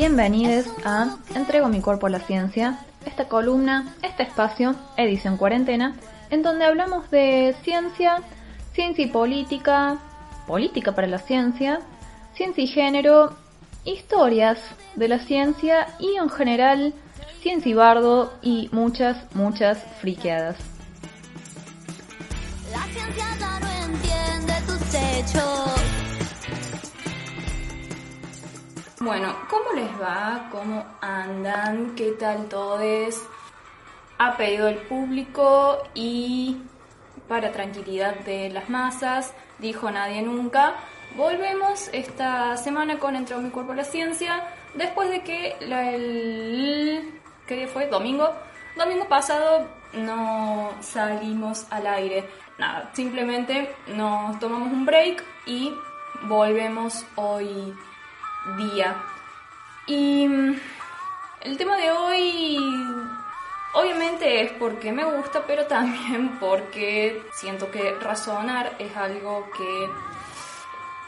Bienvenidos a Entrego mi cuerpo a la ciencia, esta columna, este espacio, edición cuarentena, en donde hablamos de ciencia, ciencia y política, política para la ciencia, ciencia y género, historias de la ciencia y en general ciencia y bardo y muchas, muchas friqueadas. La ciencia entiende hechos. Bueno, ¿cómo les va? ¿Cómo andan? ¿Qué tal todos? Ha pedido el público y para tranquilidad de las masas, dijo nadie nunca. Volvemos esta semana con Entre mi cuerpo a la ciencia, después de que el ¿qué día fue? Domingo. Domingo pasado no salimos al aire. Nada, simplemente nos tomamos un break y volvemos hoy día. Y mm, el tema de hoy obviamente es porque me gusta, pero también porque siento que razonar es algo que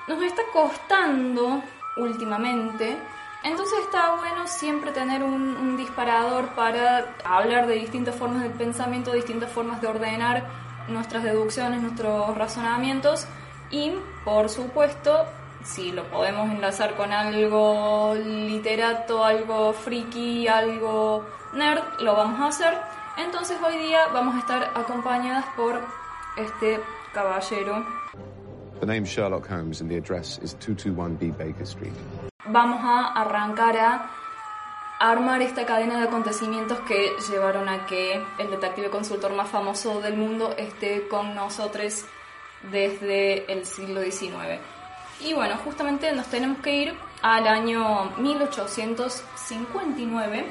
nos está costando últimamente. Entonces está bueno siempre tener un, un, disparador para hablar de distintas formas de pensamiento, distintas formas de ordenar nuestras deducciones, nuestros razonamientos y, por supuesto, si lo podemos enlazar con algo literato, algo friki, algo nerd, lo vamos a hacer. Entonces hoy día vamos a estar acompañadas por este caballero. The name Sherlock Holmes and the address is 221B Baker Street. Vamos a arrancar a armar esta cadena de acontecimientos que llevaron a que el detective consultor más famoso del mundo esté con nosotros desde el siglo XIX. Y bueno, justamente nos tenemos que ir al año 1859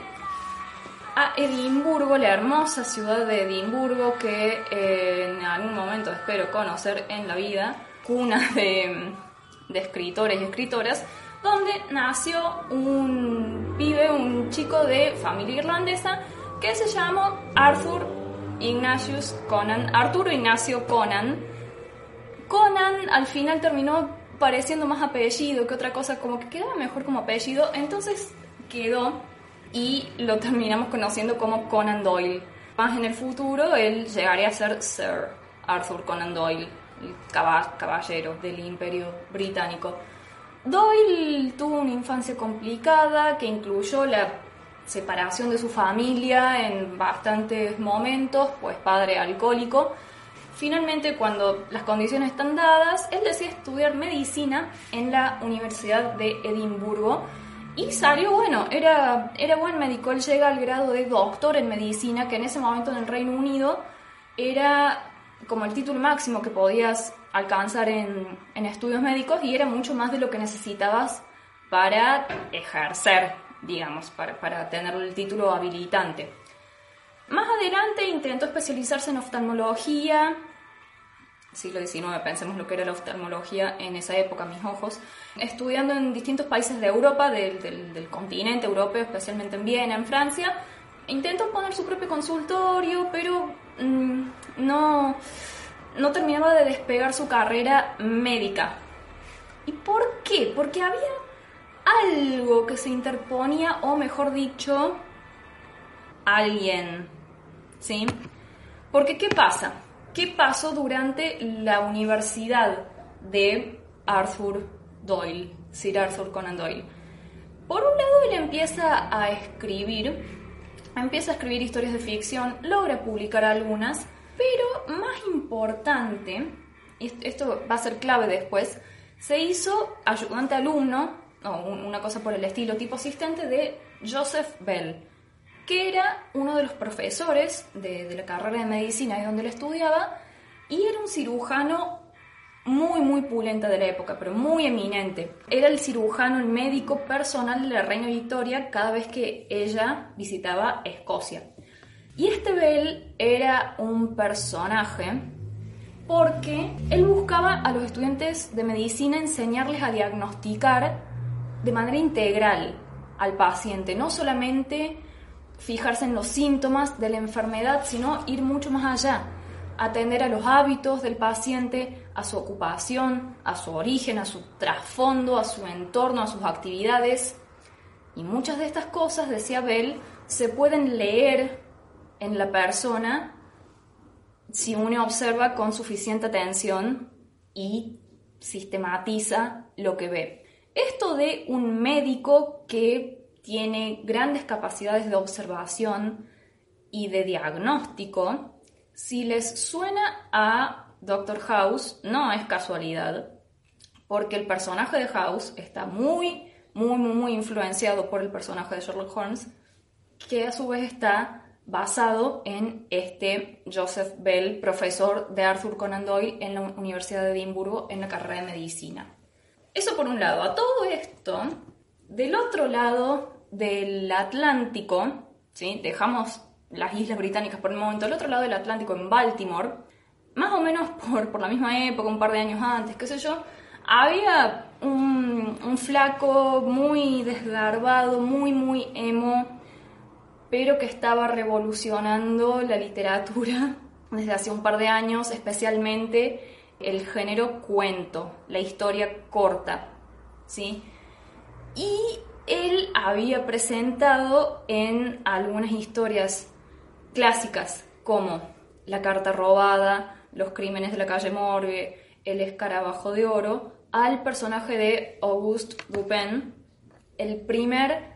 a Edimburgo, la hermosa ciudad de Edimburgo que eh, en algún momento espero conocer en la vida, cuna de, escritores y escritoras, donde nació un pibe, un chico de familia irlandesa que se llamó Arthur Ignatius Conan, Arturo Ignacio Conan. Conan al final terminó pareciendo más apellido que otra cosa, como que quedaba mejor como apellido, entonces quedó y lo terminamos conociendo como Conan Doyle. Más en el futuro, él llegaría a ser Sir Arthur Conan Doyle, el caballero del Imperio Británico. Doyle tuvo una infancia complicada que incluyó la separación de su familia en bastantes momentos, pues padre alcohólico, Finalmente, cuando las condiciones están dadas, él decide estudiar medicina en la Universidad de Edimburgo y salió bueno, era, era buen médico. Él llega al grado de doctor en medicina, que en ese momento en el Reino Unido era como el título máximo que podías alcanzar en, en estudios médicos y era mucho más de lo que necesitabas para ejercer, digamos, para, para tener el título habilitante. Más adelante intentó especializarse en oftalmología, siglo XIX, pensemos lo que era la oftalmología en esa época, mis ojos, estudiando en distintos países de Europa, del, continente europeo, especialmente en Viena, en Francia. Intentó poner su propio consultorio, pero mm, no, no terminaba de despegar su carrera médica. ¿Y por qué? Porque había algo que se interponía, o mejor dicho, alguien. ¿Sí? Porque ¿qué pasa? Qué pasó durante la universidad de Arthur Doyle, Sir Arthur Conan Doyle. Por un lado, él empieza a escribir, empieza a escribir historias de ficción, logra publicar algunas, pero más importante, y esto va a ser clave después, se hizo ayudante alumno, o una cosa por el estilo, tipo asistente de Joseph Bell que era uno de los profesores de, la carrera de medicina y donde él estudiaba, y era un cirujano muy, muy pulente de la época, pero muy eminente. Era el cirujano, el médico personal de la reina Victoria cada vez que ella visitaba Escocia. Y este Bell era un personaje porque él buscaba a los estudiantes de medicina enseñarles a diagnosticar de manera integral al paciente, no solamente fijarse en los síntomas de la enfermedad, sino ir mucho más allá, atender a los hábitos del paciente, a su ocupación, a su origen, a su trasfondo, a su entorno, a sus actividades. Y muchas de estas cosas, decía Bell, se pueden leer en la persona si uno observa con suficiente atención y sistematiza lo que ve. Esto de un médico que tiene grandes capacidades de observación y de diagnóstico, si les suena a Doctor House, no es casualidad, porque el personaje de House está muy, muy, muy, muy influenciado por el personaje de Sherlock Holmes, que a su vez está basado en este Joseph Bell, profesor de Arthur Conan Doyle en la Universidad de Edimburgo en la carrera de medicina. Eso por un lado. A todo esto, del otro lado del Atlántico, ¿sí? dejamos las Islas Británicas por el momento, del otro lado del Atlántico, en Baltimore, más o menos por, por la misma época, un par de años antes, qué sé yo, había un, un flaco muy desgarbado, muy, muy emo, pero que estaba revolucionando la literatura desde hace un par de años, especialmente el género cuento, la historia corta, ¿sí? Y él había presentado en algunas historias clásicas como La carta robada, Los crímenes de la calle Morgue, El escarabajo de oro, al personaje de Auguste Dupin, el primer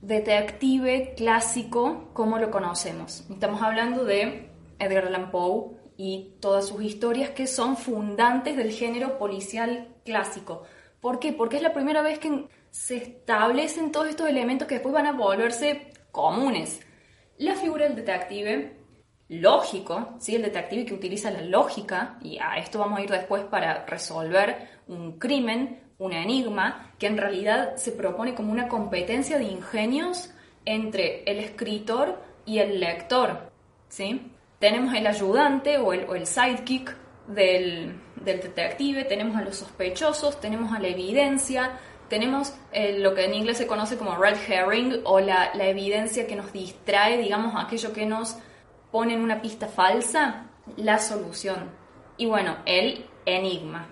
detective clásico como lo conocemos. Estamos hablando de Edgar Allan Poe y todas sus historias que son fundantes del género policial clásico. ¿Por qué? Porque es la primera vez que se establecen todos estos elementos que después van a volverse comunes. La figura del detective lógico, ¿sí? el detective que utiliza la lógica, y a esto vamos a ir después para resolver un crimen, un enigma que en realidad se propone como una competencia de ingenios entre el escritor y el lector. ¿sí? Tenemos el ayudante o el, sidekick del, detective, tenemos a los sospechosos, tenemos a la evidencia, tenemos eh, lo que en inglés se conoce como red herring o la, la evidencia que nos distrae, digamos, aquello que nos pone en una pista falsa, la solución. Y bueno, el enigma.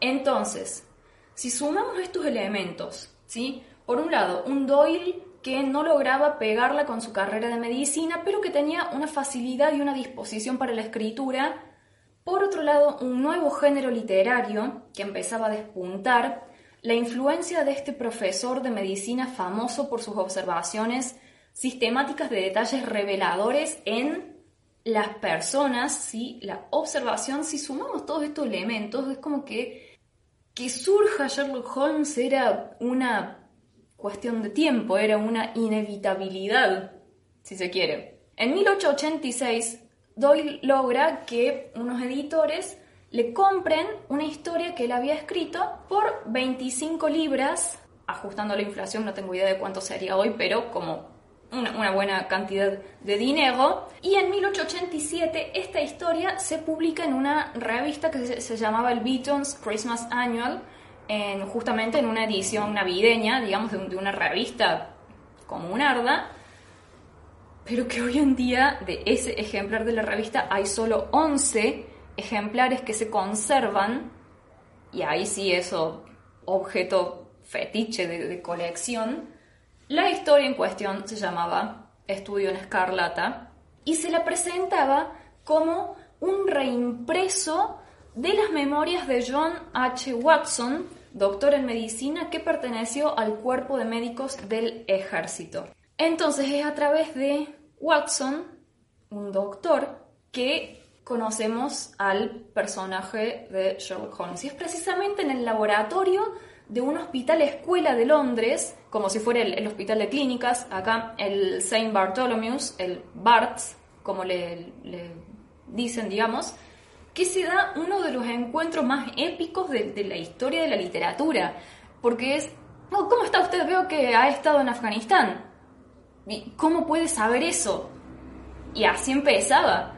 Entonces, si sumamos estos elementos, ¿sí? Por un lado, un Doyle que no lograba pegarla con su carrera de medicina, pero que tenía una facilidad y una disposición para la escritura. Por otro lado, un nuevo género literario que empezaba a despuntar, la influencia de este profesor de medicina famoso por sus observaciones sistemáticas de detalles reveladores en las personas, ¿sí? la observación, si sumamos todos estos elementos, es como que que surja Sherlock Holmes era una cuestión de tiempo, era una inevitabilidad, si se quiere. En 1886, Doyle logra que unos editores le compren una historia que él había escrito por 25 libras, ajustando la inflación, no tengo idea de cuánto sería hoy, pero como una, buena cantidad de dinero. Y en 1887 esta historia se publica en una revista que se, llamaba el Beaton's Christmas Annual, en, justamente en una edición navideña, digamos, de, de una revista como un arda, pero que hoy en día de ese ejemplar de la revista hay solo 11 ejemplares que se conservan, y ahí sí eso, objeto fetiche de colección, la historia en cuestión se llamaba Estudio en Escarlata y se la presentaba como un reimpreso de las memorias de John H. Watson, doctor en medicina que perteneció al cuerpo de médicos del ejército. Entonces es a través de Watson, un doctor, que conocemos al personaje de Sherlock Holmes. Y es precisamente en el laboratorio de un hospital escuela de Londres, como si fuera el, hospital de clínicas, acá el St. Bartholomew's, el BARTS, como le, dicen, digamos, que se da uno de los encuentros más épicos de, la historia de la literatura, porque es, oh, ¿cómo está usted? Veo que ha estado en Afganistán. ¿Cómo puede saber eso? Y así empezaba.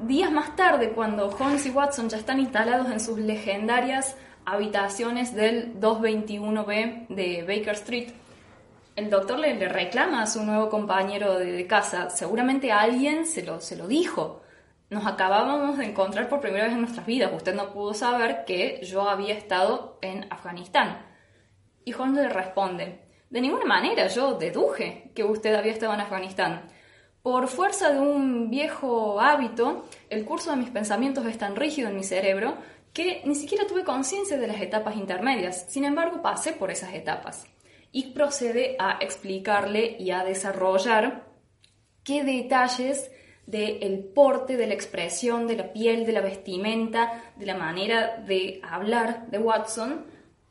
Días más tarde, cuando Holmes y Watson ya están instalados en sus legendarias habitaciones del 221B de Baker Street. El doctor le, reclama a su nuevo compañero de, casa, seguramente alguien se lo, se lo dijo. Nos acabábamos de encontrar por primera vez en nuestras vidas. Usted no pudo saber que yo había estado en Afganistán. Y Holmes le responde, De ninguna manera yo deduje que usted había estado en Afganistán. Por fuerza de un viejo hábito, el curso de mis pensamientos es tan rígido en mi cerebro que ni siquiera tuve conciencia de las etapas intermedias. Sin embargo, pasé por esas etapas. Y procede a explicarle y a desarrollar qué detalles del porte, de la expresión, de la piel, de la vestimenta, de la manera de hablar de Watson,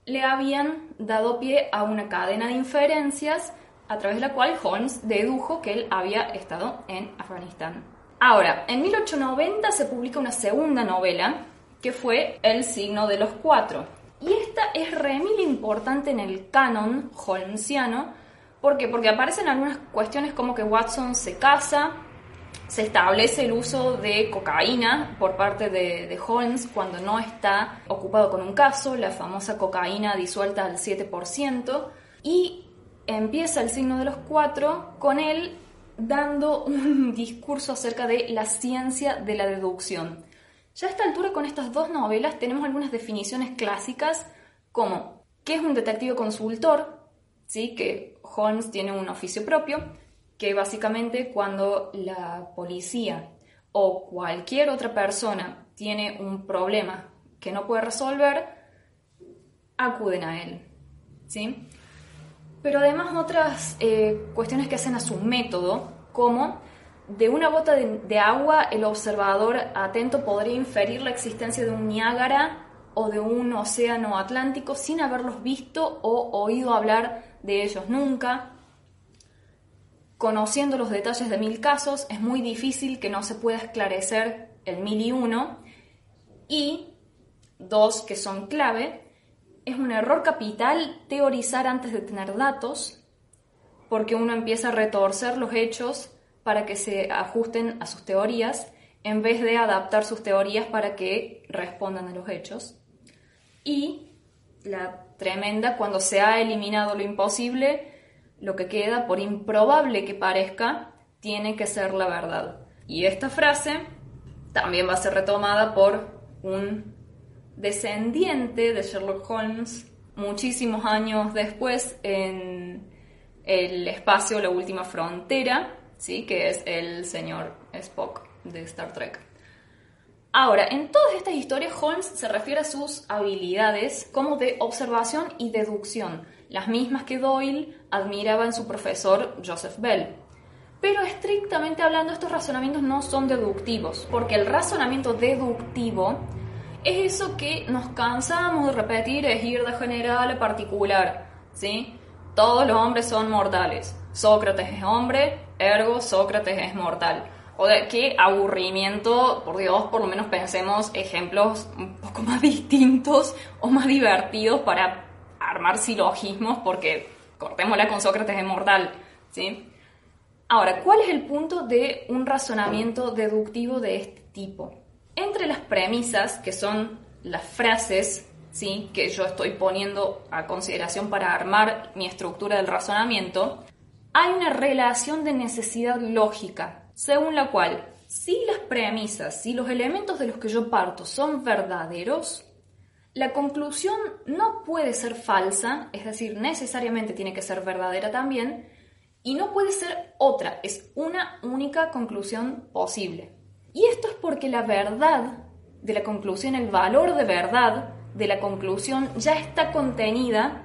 le habían dado pie a una cadena de inferencias a través de la cual Holmes dedujo que él había estado en Afganistán. Ahora, en 1890 se publica una segunda novela que fue El signo de los cuatro. Y esta es remil importante en el canon holmesiano. ¿Por qué? Porque aparecen algunas cuestiones como que Watson se casa, se establece el uso de cocaína por parte de, de, Holmes cuando no está ocupado con un caso, la famosa cocaína disuelta al 7%, y empieza el signo de los cuatro con él dando un discurso acerca de la ciencia de la deducción. Ya a esta altura con estas dos novelas tenemos algunas definiciones clásicas como qué es un detective consultor, ¿sí? que Holmes tiene un oficio propio, que básicamente cuando la policía o cualquier otra persona tiene un problema que no puede resolver, acuden a él. ¿sí? Pero además otras eh, cuestiones que hacen a su método, como de una gota de, agua el observador atento podría inferir la existencia de un Niágara o de un océano Atlántico sin haberlos visto o oído hablar de ellos nunca. Conociendo los detalles de mil casos, es muy difícil que no se pueda esclarecer el mil y uno. Y dos que son clave, es un error capital teorizar antes de tener datos, porque uno empieza a retorcer los hechos para que se ajusten a sus teorías, en vez de adaptar sus teorías para que respondan a los hechos. Y la tremenda, cuando se ha eliminado lo imposible, lo que queda, por improbable que parezca, tiene que ser la verdad. Y esta frase también va a ser retomada por un descendiente de Sherlock Holmes muchísimos años después en el espacio La Última Frontera, ¿sí? que es el señor Spock de Star Trek. Ahora, en todas estas historias Holmes se refiere a sus habilidades como de observación y deducción, las mismas que Doyle admiraba en su profesor Joseph Bell. Pero estrictamente hablando, estos razonamientos no son deductivos, porque el razonamiento deductivo es eso que nos cansamos de repetir, es ir de general a particular, ¿sí? Todos los hombres son mortales. Sócrates es hombre, ergo Sócrates es mortal. O de qué aburrimiento, por Dios, por lo menos pensemos ejemplos un poco más distintos o más divertidos para armar silogismos, porque cortémosla con Sócrates es mortal, ¿sí? Ahora, ¿cuál es el punto de un razonamiento deductivo de este tipo? Entre las premisas, que son las frases ¿sí? que yo estoy poniendo a consideración para armar mi estructura del razonamiento, hay una relación de necesidad lógica, según la cual, si las premisas, si los elementos de los que yo parto son verdaderos, la conclusión no puede ser falsa, es decir, necesariamente tiene que ser verdadera también, y no puede ser otra, es una única conclusión posible. Y esto es porque la verdad de la conclusión, el valor de verdad de la conclusión ya está contenida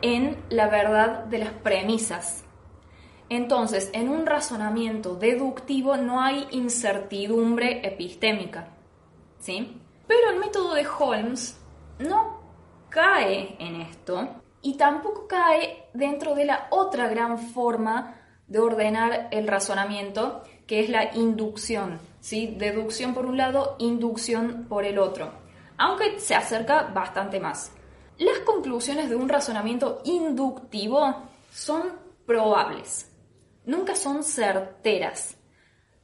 en la verdad de las premisas. Entonces, en un razonamiento deductivo no hay incertidumbre epistémica. ¿Sí? Pero el método de Holmes no cae en esto y tampoco cae dentro de la otra gran forma de ordenar el razonamiento, que es la inducción. ¿Sí? Deducción por un lado, inducción por el otro, aunque se acerca bastante más. Las conclusiones de un razonamiento inductivo son probables, nunca son certeras,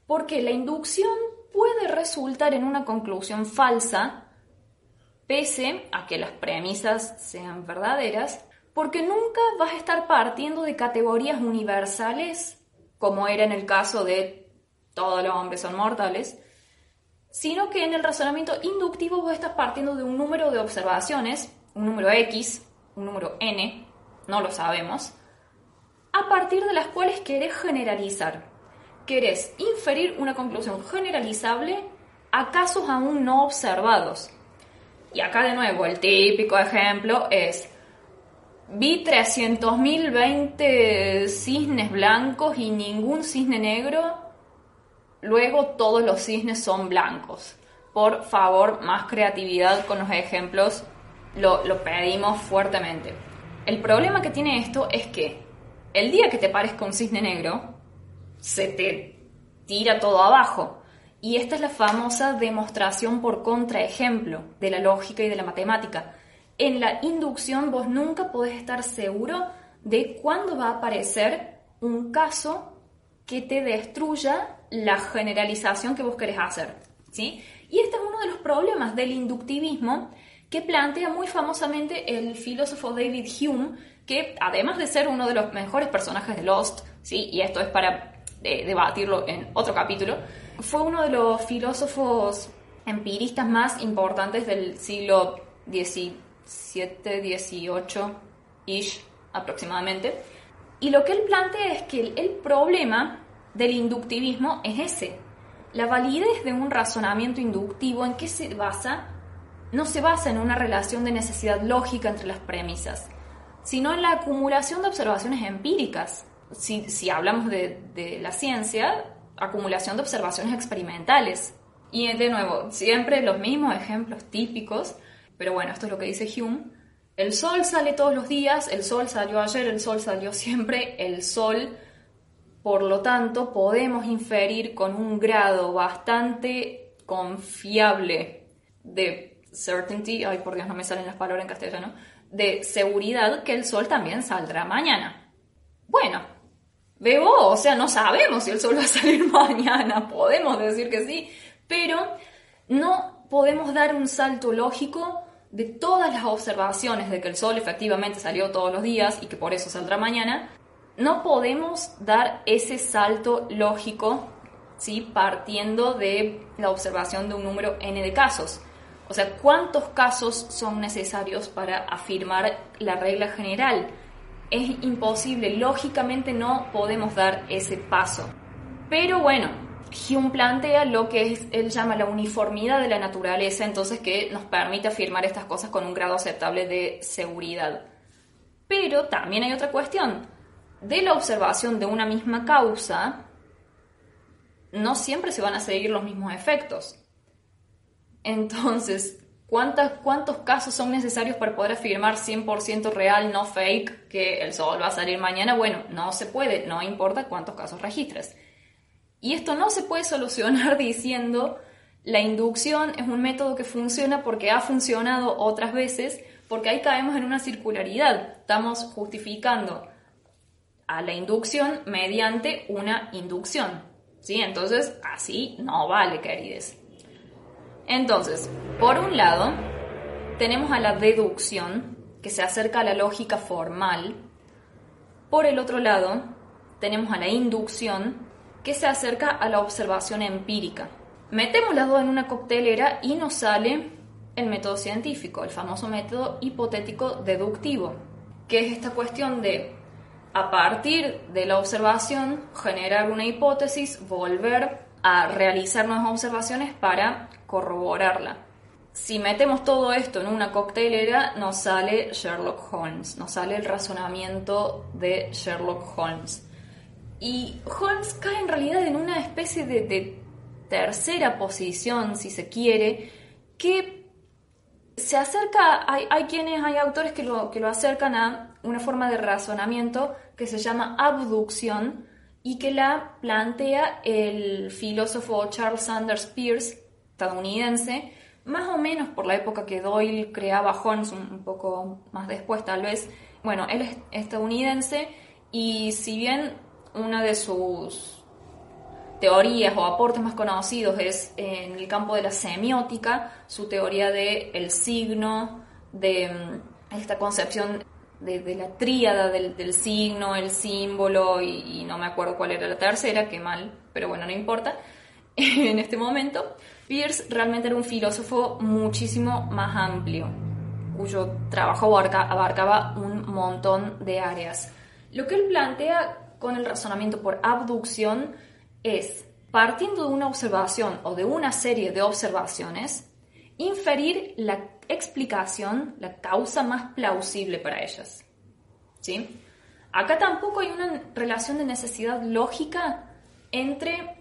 porque la inducción puede resultar en una conclusión falsa, pese a que las premisas sean verdaderas, porque nunca vas a estar partiendo de categorías universales, como era en el caso de todos los hombres son mortales, sino que en el razonamiento inductivo vos estás partiendo de un número de observaciones, un número X, un número N, no lo sabemos, a partir de las cuales querés generalizar. Querés inferir una conclusión generalizable a casos aún no observados. Y acá de nuevo, el típico ejemplo es, vi 300.020 cisnes blancos y ningún cisne negro, luego todos los cisnes son blancos. Por favor, más creatividad con los ejemplos, lo, lo pedimos fuertemente. El problema que tiene esto es que el día que te parezca un cisne negro, se te tira todo abajo. Y esta es la famosa demostración por contraejemplo de la lógica y de la matemática. En la inducción vos nunca podés estar seguro de cuándo va a aparecer un caso que te destruya la generalización que vos querés hacer. ¿sí? Y este es uno de los problemas del inductivismo que plantea muy famosamente el filósofo David Hume, que además de ser uno de los mejores personajes de Lost, ¿sí? y esto es para eh, debatirlo en otro capítulo, fue uno de los filósofos empiristas más importantes del siglo XVII, XVIII-ish aproximadamente. Y lo que él plantea es que el problema del inductivismo es ese. La validez de un razonamiento inductivo, ¿en qué se basa? No se basa en una relación de necesidad lógica entre las premisas, sino en la acumulación de observaciones empíricas. Si, hablamos de, de la ciencia, acumulación de observaciones experimentales. Y de nuevo, siempre los mismos ejemplos típicos, pero bueno, esto es lo que dice Hume. El sol sale todos los días, el sol salió ayer, el sol salió siempre, el sol, por lo tanto, podemos inferir con un grado bastante confiable de certainty, ay por Dios no me salen las palabras en castellano, de seguridad que el sol también saldrá mañana. Bueno, Veo, o sea, no sabemos si el sol va a salir mañana, podemos decir que sí, pero no podemos dar un salto lógico de todas las observaciones de que el sol efectivamente salió todos los días y que por eso saldrá mañana, no podemos dar ese salto lógico ¿sí? partiendo de la observación de un número n de casos. O sea, ¿cuántos casos son necesarios para afirmar la regla general? es imposible, lógicamente no podemos dar ese paso. Pero bueno, Hume plantea lo que él llama la uniformidad de la naturaleza, entonces que nos permite afirmar estas cosas con un grado aceptable de seguridad. Pero también hay otra cuestión. De la observación de una misma causa, no siempre se van a seguir los mismos efectos. Entonces, ¿Cuántos casos son necesarios para poder afirmar 100% real, no fake, que el sol va a salir mañana? Bueno, no se puede, no importa cuántos casos registres. Y esto no se puede solucionar diciendo la inducción es un método que funciona porque ha funcionado otras veces, porque ahí caemos en una circularidad. Estamos justificando a la inducción mediante una inducción. ¿Sí? Entonces, así no vale, queridos. Entonces, por un lado, tenemos a la deducción, que se acerca a la lógica formal. Por el otro lado, tenemos a la inducción, que se acerca a la observación empírica. Metemos las dos en una coctelera y nos sale el método científico, el famoso método hipotético deductivo, que es esta cuestión de, a partir de la observación, generar una hipótesis, volver a realizar nuevas observaciones para corroborarla. Si metemos todo esto en una coctelera, nos sale Sherlock Holmes, nos sale el razonamiento de Sherlock Holmes. Y Holmes cae en realidad en una especie de, tercera posición, si se quiere, que se acerca, hay, hay, quienes, hay autores que lo, que lo acercan a una forma de razonamiento que se llama abducción y que la plantea el filósofo Charles Sanders Peirce estadounidense, más o menos por la época que Doyle creaba Holmes, un poco más después tal vez. Bueno, él es estadounidense y si bien una de sus teorías o aportes más conocidos es en el campo de la semiótica, su teoría de el signo, de mm, esta concepción de, la tríada del, signo, el símbolo y, y, no me acuerdo cuál era la tercera, qué mal, pero bueno, no importa. en este momento, Pierce realmente era un filósofo muchísimo más amplio, cuyo trabajo abarcaba un montón de áreas. Lo que él plantea con el razonamiento por abducción es, partiendo de una observación o de una serie de observaciones, inferir la explicación, la causa más plausible para ellas. ¿Sí? Acá tampoco hay una relación de necesidad lógica entre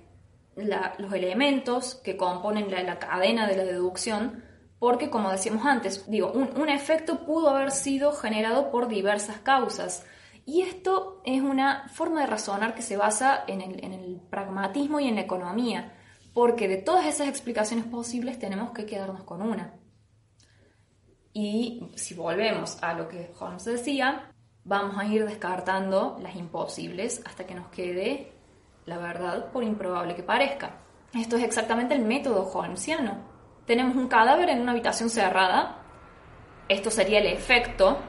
los elementos que componen la, cadena de la deducción, porque como decíamos antes, digo, un, efecto pudo haber sido generado por diversas causas. Y esto es una forma de razonar que se basa en el, pragmatismo y en la economía, porque de todas esas explicaciones posibles tenemos que quedarnos con una. Y si volvemos a lo que Holmes decía, vamos a ir descartando las imposibles hasta que nos quede la verdad por improbable que parezca. Esto es exactamente el método holmesiano. Tenemos un cadáver en una habitación cerrada, esto sería el efecto,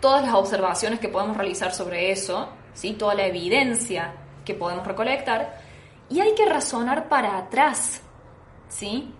todas las observaciones que podemos realizar sobre eso, ¿sí? toda la evidencia que podemos recolectar, y hay que razonar para atrás, ¿sí?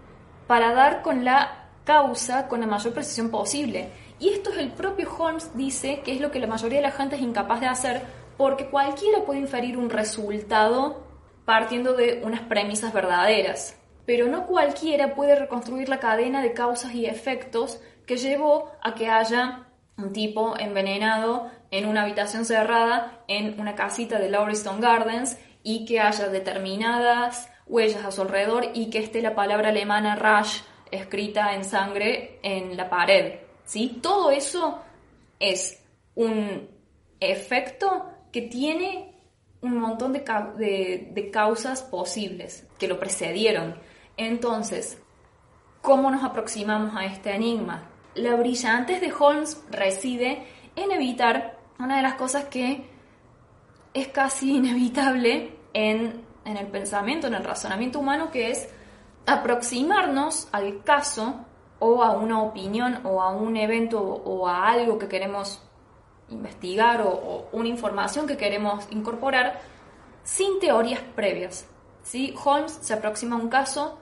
para dar con la causa con la mayor precisión posible. Y esto es el propio Holmes dice que es lo que la mayoría de la gente es incapaz de hacer porque cualquiera puede inferir un resultado partiendo de unas premisas verdaderas. Pero no cualquiera puede reconstruir la cadena de causas y efectos que llevó a que haya un tipo envenenado en una habitación cerrada en una casita de Lauriston Gardens y que haya determinadas huellas a su alrededor y que esté la palabra alemana Rash escrita en sangre en la pared. ¿sí? Todo eso es un efecto que tiene un montón de, de, causas posibles que lo precedieron. Entonces, ¿cómo nos aproximamos a este enigma? La brillantez de Holmes reside en evitar una de las cosas que es casi inevitable en, en el pensamiento, en el razonamiento humano, que es aproximarnos al caso o a una opinión o a un evento o a algo que queremos investigar o, una información que queremos incorporar sin teorías previas. ¿sí? Holmes se aproxima a un caso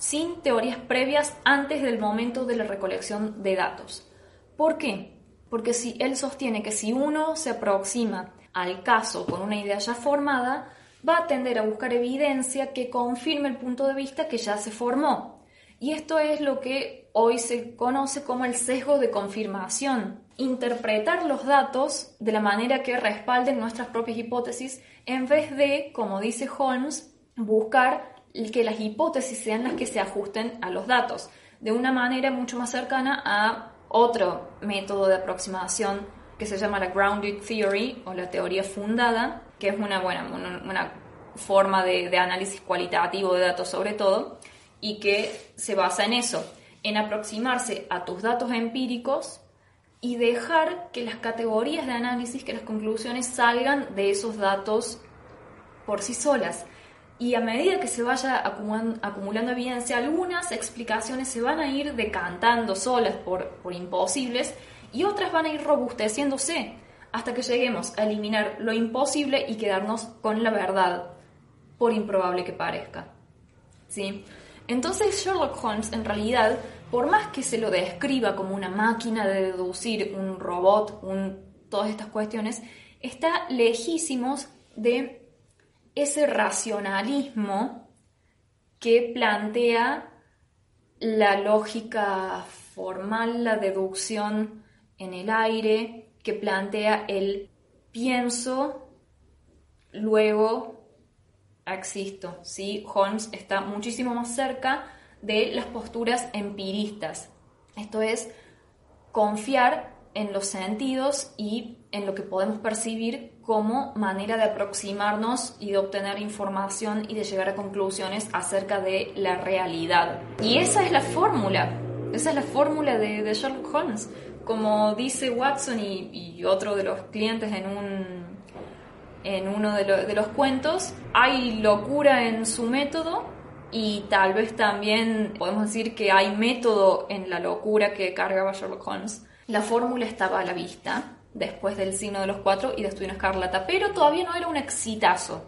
sin teorías previas antes del momento de la recolección de datos. ¿Por qué? Porque si él sostiene que si uno se aproxima al caso con una idea ya formada, va a tender a buscar evidencia que confirme el punto de vista que ya se formó. Y esto es lo que hoy se conoce como el sesgo de confirmación. Interpretar los datos de la manera que respalden nuestras propias hipótesis en vez de, como dice Holmes, buscar que las hipótesis sean las que se ajusten a los datos, de una manera mucho más cercana a otro método de aproximación que se llama la Grounded Theory o la teoría fundada, que es una buena una, forma de, de, análisis cualitativo de datos sobre todo, y que se basa en eso, en aproximarse a tus datos empíricos y dejar que las categorías de análisis, que las conclusiones salgan de esos datos por sí solas. Y a medida que se vaya acumulando, evidencia, algunas explicaciones se van a ir decantando solas por, por imposibles y otras van a ir robusteciéndose hasta que lleguemos a eliminar lo imposible y quedarnos con la verdad, por improbable que parezca. ¿Sí? Entonces Sherlock Holmes en realidad, por más que se lo describa como una máquina de deducir, un robot, un, todas estas cuestiones, está lejísimos de ese racionalismo que plantea la lógica formal, la deducción en el aire, que plantea el pienso, luego existo. ¿sí? Holmes está muchísimo más cerca de las posturas empiristas. Esto es confiar en los sentidos y en lo que podemos percibir como manera de aproximarnos y de obtener información y de llegar a conclusiones acerca de la realidad. Y esa es la fórmula, esa es la fórmula de, de Sherlock Holmes como dice Watson y, otro de los clientes en un en uno de, los cuentos, hay locura en su método y tal vez también podemos decir que hay método en la locura que cargaba Sherlock Holmes. La fórmula estaba a la vista después del signo de los cuatro y de Estudio Escarlata, pero todavía no era un exitazo.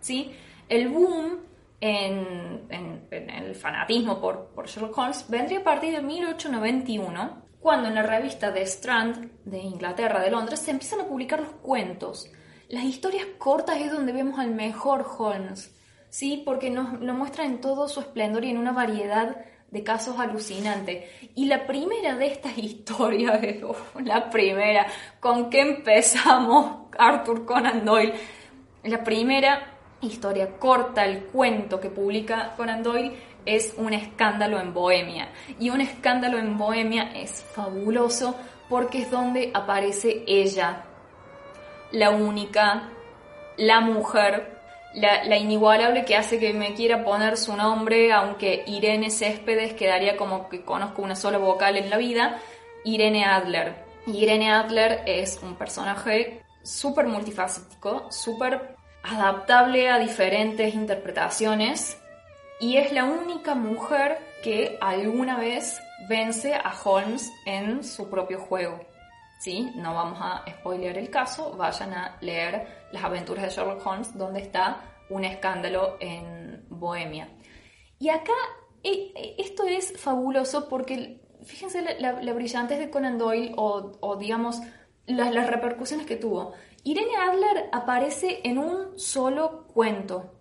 ¿sí? El boom en, el fanatismo por, por Sherlock Holmes vendría a partir de 1891 cuando en la revista The Strand de Inglaterra, de Londres, se empiezan a publicar los cuentos. las historias cortas es donde vemos al mejor Holmes, ¿sí? Porque nos lo muestra en todo su esplendor y en una variedad de casos alucinantes. Y la primera de estas historias, la primera, ¿con qué empezamos Arthur Conan Doyle? La primera historia corta, el cuento que publica Conan Doyle es un escándalo en Bohemia. Y un escándalo en Bohemia es fabuloso porque es donde aparece ella, la única, la mujer, la, inigualable que hace que me quiera poner su nombre, aunque Irene Céspedes quedaría como que conozco una sola vocal en la vida, Irene Adler. Irene Adler es un personaje súper multifacético, súper adaptable a diferentes interpretaciones y es la única mujer que alguna vez vence a Holmes en su propio juego. ¿Sí? No vamos a spoilear el caso, vayan a leer las aventuras de Sherlock Holmes, donde está un escándalo en Bohemia. Y acá e, e, esto es fabuloso porque fíjense la, la, brillantez de Conan Doyle o, digamos las repercusiones que tuvo. Irene Adler aparece en un solo cuento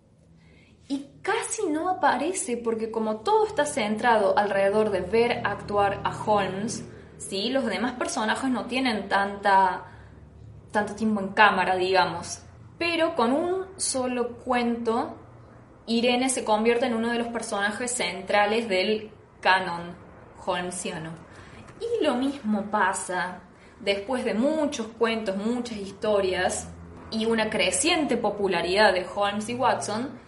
y casi no aparece porque como todo está centrado alrededor de ver actuar a Holmes, ¿sí? los demás personajes no tienen tanta, tanto tiempo en cámara, digamos. Pero con un solo cuento, Irene se convierte en uno de los personajes centrales del canon holmesiano. Y lo mismo pasa después de muchos cuentos, muchas historias y una creciente popularidad de Holmes y Watson,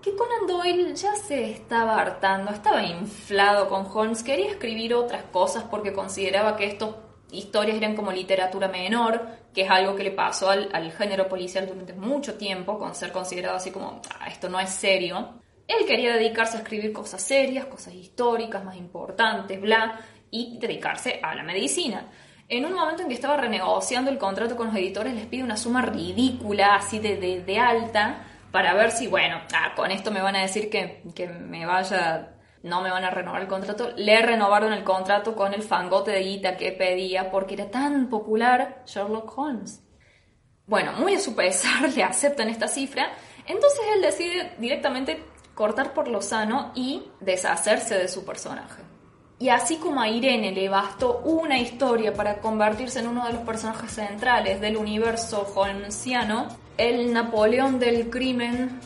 que Conan Doyle ya se estaba hartando, estaba inflado con Holmes, quería escribir otras cosas porque consideraba que estas historias eran como literatura menor, que es algo que le pasó al, género policial durante mucho tiempo, con ser considerado así como, ah, esto no es serio. Él quería dedicarse a escribir cosas serias, cosas históricas, más importantes, bla, y dedicarse a la medicina. En un momento en que estaba renegociando el contrato con los editores, les pide una suma ridícula, así de, de, de alta, para ver si, bueno, ah, con esto me van a decir que, que me vaya, no me van a renovar el contrato. Le renovaron el contrato con el fangote de guita que pedía porque era tan popular Sherlock Holmes. Bueno, muy a su pesar le aceptan esta cifra, entonces él decide directamente cortar por lo sano y deshacerse de su personaje. Y así como a Irene le bastó una historia para convertirse en uno de los personajes centrales del universo holmesiano, el Napoleón del crimen,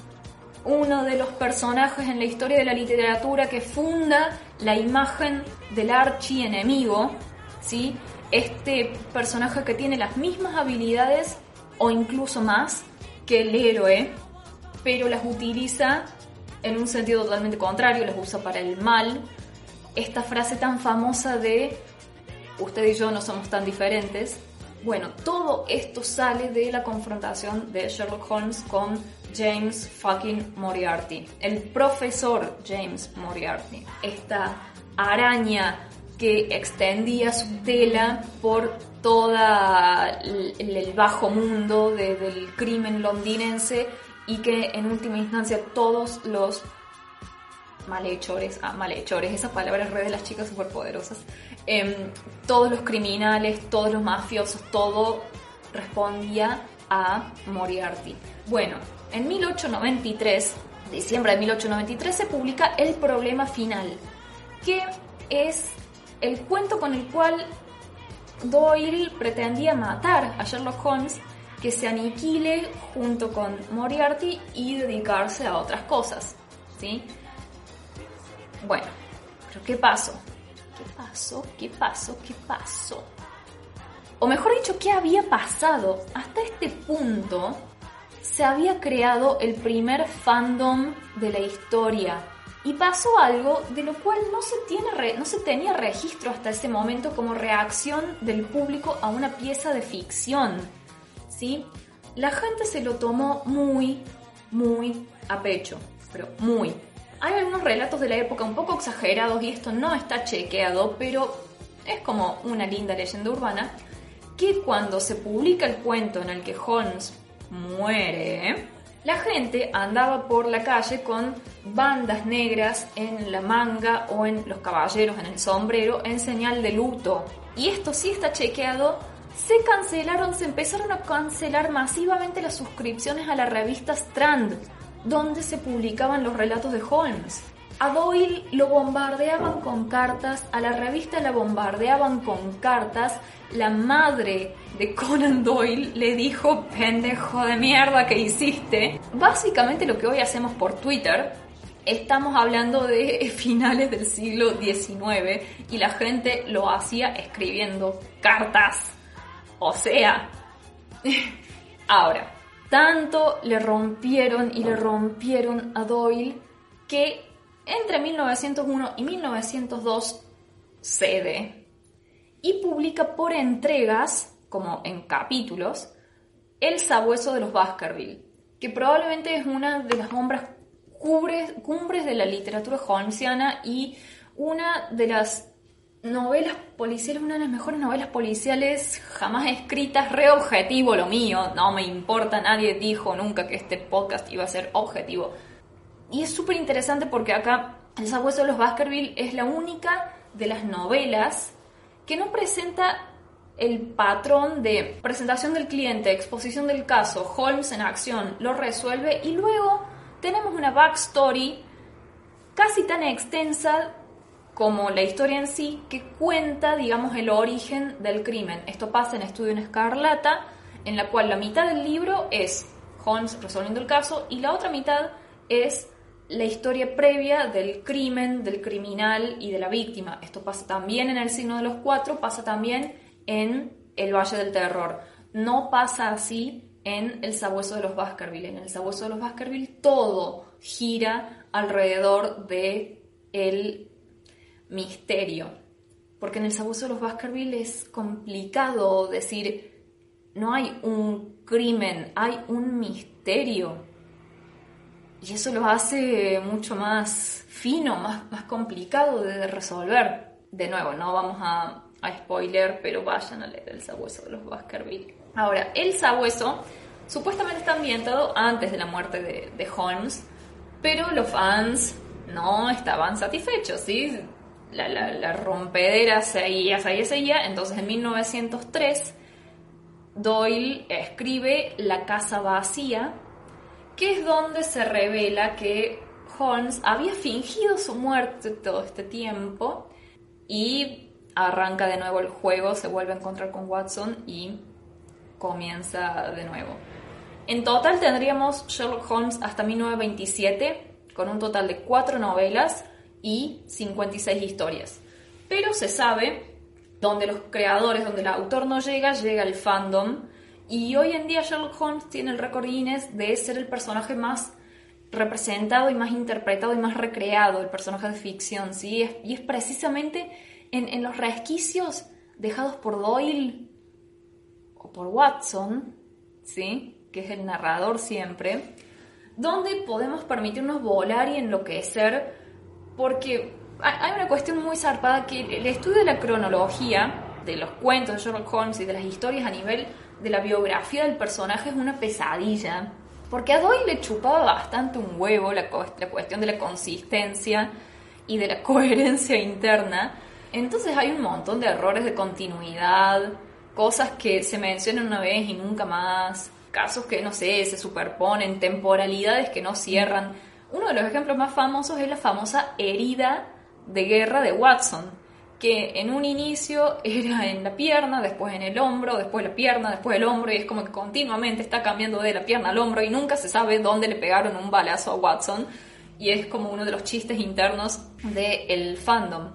uno de los personajes en la historia de la literatura que funda la imagen del archienemigo, ¿sí? Este personaje que tiene las mismas habilidades o incluso más que el héroe, pero las utiliza en un sentido totalmente contrario, las usa para el mal. Esta frase tan famosa de usted y yo no somos tan diferentes, bueno, todo esto sale de la confrontación de Sherlock Holmes con James fucking Moriarty, el profesor James Moriarty, esta araña que extendía su tela por todo el, bajo mundo del crimen londinense y que en última instancia todos los malhechores, ah, malhechores, esa palabra es re de las chicas superpoderosas, Em, todos los criminales, todos los mafiosos, todo respondía a Moriarty. Bueno, en 1893, diciembre de 1893, se publica El problema final, que es el cuento con el cual Doyle pretendía matar a Sherlock Holmes, que se aniquile junto con Moriarty y dedicarse a otras cosas. ¿sí? Bueno, pero ¿qué pasó? ¿Qué pasó? ¿Qué pasó? ¿Qué pasó? O mejor dicho, ¿qué había pasado? Hasta este punto se había creado el primer fandom de la historia. Y pasó algo de lo cual no se, tiene no se tenía registro hasta ese momento como reacción del público a una pieza de ficción. ¿Sí? La gente se lo tomó muy, muy a pecho. Pero muy. Hay algunos relatos de la época un poco exagerados y esto no está chequeado, pero es como una linda leyenda urbana, que cuando se publica el cuento en el que Holmes muere, la gente andaba por la calle con bandas negras en la manga o en los caballeros en el sombrero en señal de luto. Y esto sí está chequeado se cancelaron, se empezaron a cancelar masivamente las suscripciones a la revista Strand, donde se publicaban los relatos de Holmes. A Doyle lo bombardeaban con cartas, a la revista la bombardeaban con cartas. La madre de Conan Doyle le dijo, pendejo de mierda que hiciste. Básicamente lo que hoy hacemos por Twitter, estamos hablando de finales del siglo XIX y la gente lo hacía escribiendo cartas. O sea, ahora, tanto le rompieron y le rompieron a Doyle que entre 1901 y 1902 cede y publica por entregas, como en capítulos, El sabueso de los Baskerville, que probablemente es una de las obras cumbres de la literatura holmesiana y una de las novelas policiales, una de las mejores novelas policiales jamás escritas, re objetivo lo mío, no me importa, nadie dijo nunca que este podcast iba a ser objetivo. Y es súper interesante porque acá El sabueso de los Baskerville es la única de las novelas que no presenta el patrón de presentación del cliente, exposición del caso, Holmes en acción, lo resuelve y luego tenemos una backstory casi tan extensa como la historia en sí que cuenta, digamos, el origen del crimen. Esto pasa en Estudio en Escarlata, en la cual la mitad del libro es Holmes resolviendo el caso y la otra mitad es la historia previa del crimen, del criminal y de la víctima. Esto pasa también en el signo de los cuatro, pasa también en el Valle del Terror. No pasa así en el sabueso de los Baskerville. En el sabueso de los Baskerville todo gira alrededor de el misterio. Porque en el sabueso de los Baskerville es complicado decir, no hay un crimen, hay un misterio y eso lo hace mucho más fino, más, más complicado de resolver. De nuevo, no vamos a, a spoiler, pero vayan a leer El Sabueso de los Baskerville. Ahora, El Sabueso supuestamente está ambientado antes de la muerte de, de Holmes, pero los fans no estaban satisfechos, ¿sí? La, rompedera seguía, seguía, seguía. Entonces en 1903 Doyle escribe La casa vacía, que es donde se revela que Holmes había fingido su muerte todo este tiempo y arranca de nuevo el juego, se vuelve a encontrar con Watson y comienza de nuevo. En total tendríamos Sherlock Holmes hasta 1927, con un total de cuatro novelas y 56 historias. Pero se sabe, donde los creadores, donde el autor no llega, llega el fandom y hoy en día Sherlock Holmes tiene el récord Guinness de ser el personaje más representado y más interpretado y más recreado, el personaje de ficción, ¿sí? Y es precisamente en, los resquicios dejados por Doyle o por Watson, ¿sí? Que es el narrador siempre, donde podemos permitirnos volar y enloquecer, porque hay una cuestión muy zarpada que el estudio de la cronología de los cuentos de Sherlock Holmes y de las historias a nivel de la biografía del personaje es una pesadilla. Porque a Doyle le chupaba bastante un huevo la, la cuestión de la consistencia y de la coherencia interna. Entonces hay un montón de errores de continuidad, cosas que se mencionan una vez y nunca más, casos que, no sé, se superponen, temporalidades que no cierran. Uno de los ejemplos más famosos es la famosa herida de guerra de Watson, que en un inicio era en la pierna, después en el hombro, después la pierna, después el hombro, y es como que continuamente está cambiando de la pierna al hombro y nunca se sabe dónde le pegaron un balazo a Watson, y es como uno de los chistes internos del fandom.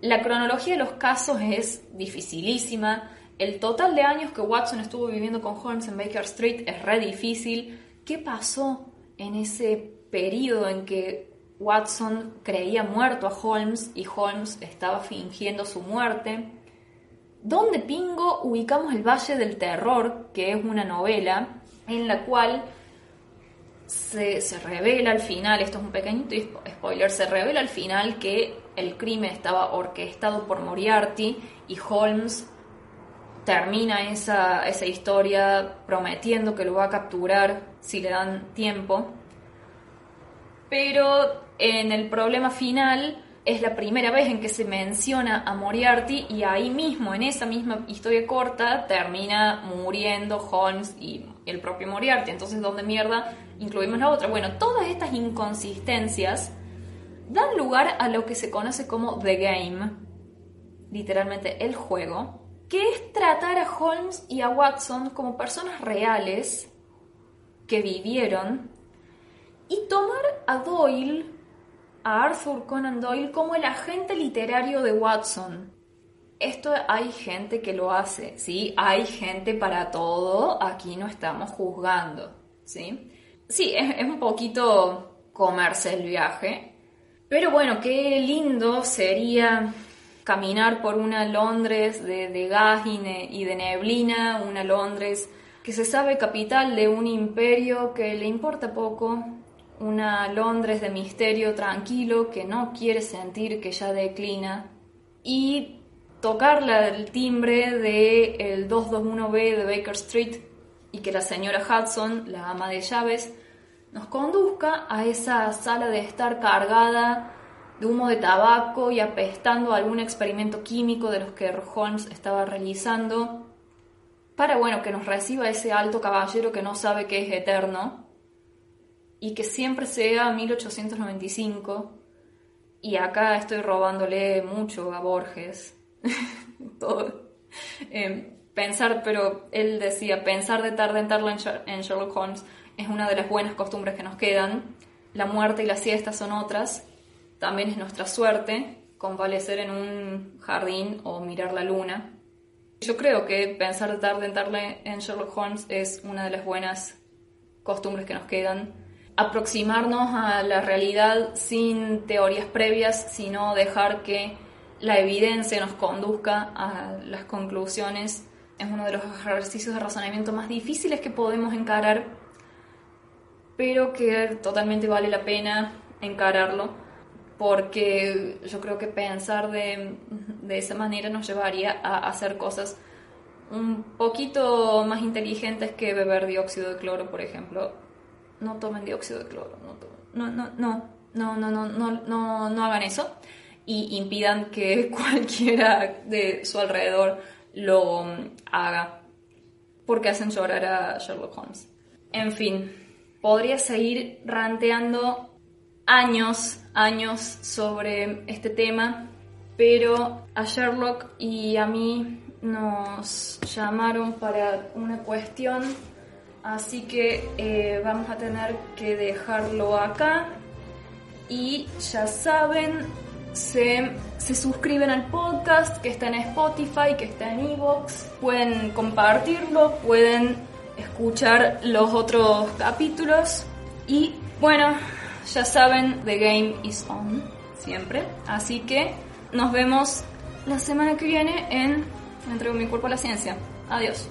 La cronología de los casos es dificilísima, el total de años que Watson estuvo viviendo con Holmes en Baker Street es re difícil. ¿Qué pasó en ese periodo en que Watson creía muerto a Holmes y Holmes estaba fingiendo su muerte. ¿Dónde pingo ubicamos el Valle del Terror, que es una novela en la cual se, revela al final, esto es un pequeño spoiler, se revela al final que el crimen estaba orquestado por Moriarty y Holmes termina esa, esa historia prometiendo que lo va a capturar si le dan tiempo. Pero en el problema final, es la primera vez en que se menciona a Moriarty y ahí mismo, en esa misma historia corta, termina muriendo Holmes y el propio Moriarty. Entonces, ¿dónde mierda incluimos la otra? Bueno, todas estas inconsistencias dan lugar a lo que se conoce como The Game, literalmente el juego, que es tratar a Holmes y a Watson como personas reales que vivieron y tomar a Doyle a Arthur Conan Doyle como el agente literario de Watson. Esto hay gente que lo hace, ¿sí? Hay gente para todo, aquí no estamos juzgando, ¿sí? Sí, es, un poquito comerse el viaje, pero bueno, qué lindo sería caminar por una Londres de, de gas y, y de neblina, una Londres que se sabe capital de un imperio que le importa poco, una Londres de misterio tranquilo que no quiere sentir que ya declina y tocar el timbre del el 221B de Baker Street y que la señora Hudson, la ama de llaves, nos conduzca a esa sala de estar cargada de humo de tabaco y apestando algún experimento químico de los que Holmes estaba realizando, para bueno, que nos reciba ese alto caballero que no sabe que es eterno y que siempre sea 1895. Y acá estoy robándole mucho a Borges. Em, pensar, pero él decía, pensar de tarde en tarde en Sherlock Holmes es una de las buenas costumbres que nos quedan. La muerte y la siesta son otras. También es nuestra suerte convalecer en un jardín o mirar la luna. Yo creo que pensar de tarde en tarde en Sherlock Holmes es una de las buenas costumbres que nos quedan aproximarnos a la realidad sin teorías previas, sino dejar que la evidencia nos conduzca a las conclusiones. Es uno de los ejercicios de razonamiento más difíciles que podemos encarar, pero que totalmente vale la pena encararlo, porque yo creo que pensar de, de esa manera nos llevaría a hacer cosas un poquito más inteligentes que beber dióxido de cloro, por ejemplo, no tomen dióxido de cloro, no, no, no, no, no, no, no, no, no hagan eso y impidan que cualquiera de su alrededor lo haga porque hacen llorar a Sherlock Holmes. En fin, podría seguir ranteando años, años sobre este tema, pero a Sherlock y a mí nos llamaron para una cuestión Así que eh, vamos a tener que dejarlo acá. Y ya saben, se, suscriben al podcast que está en Spotify, que está en Evox. Pueden compartirlo, pueden escuchar los otros capítulos. Y bueno, ya saben, The Game is On, siempre. Así que nos vemos la semana que viene en Entrego mi cuerpo a la ciencia. Adiós.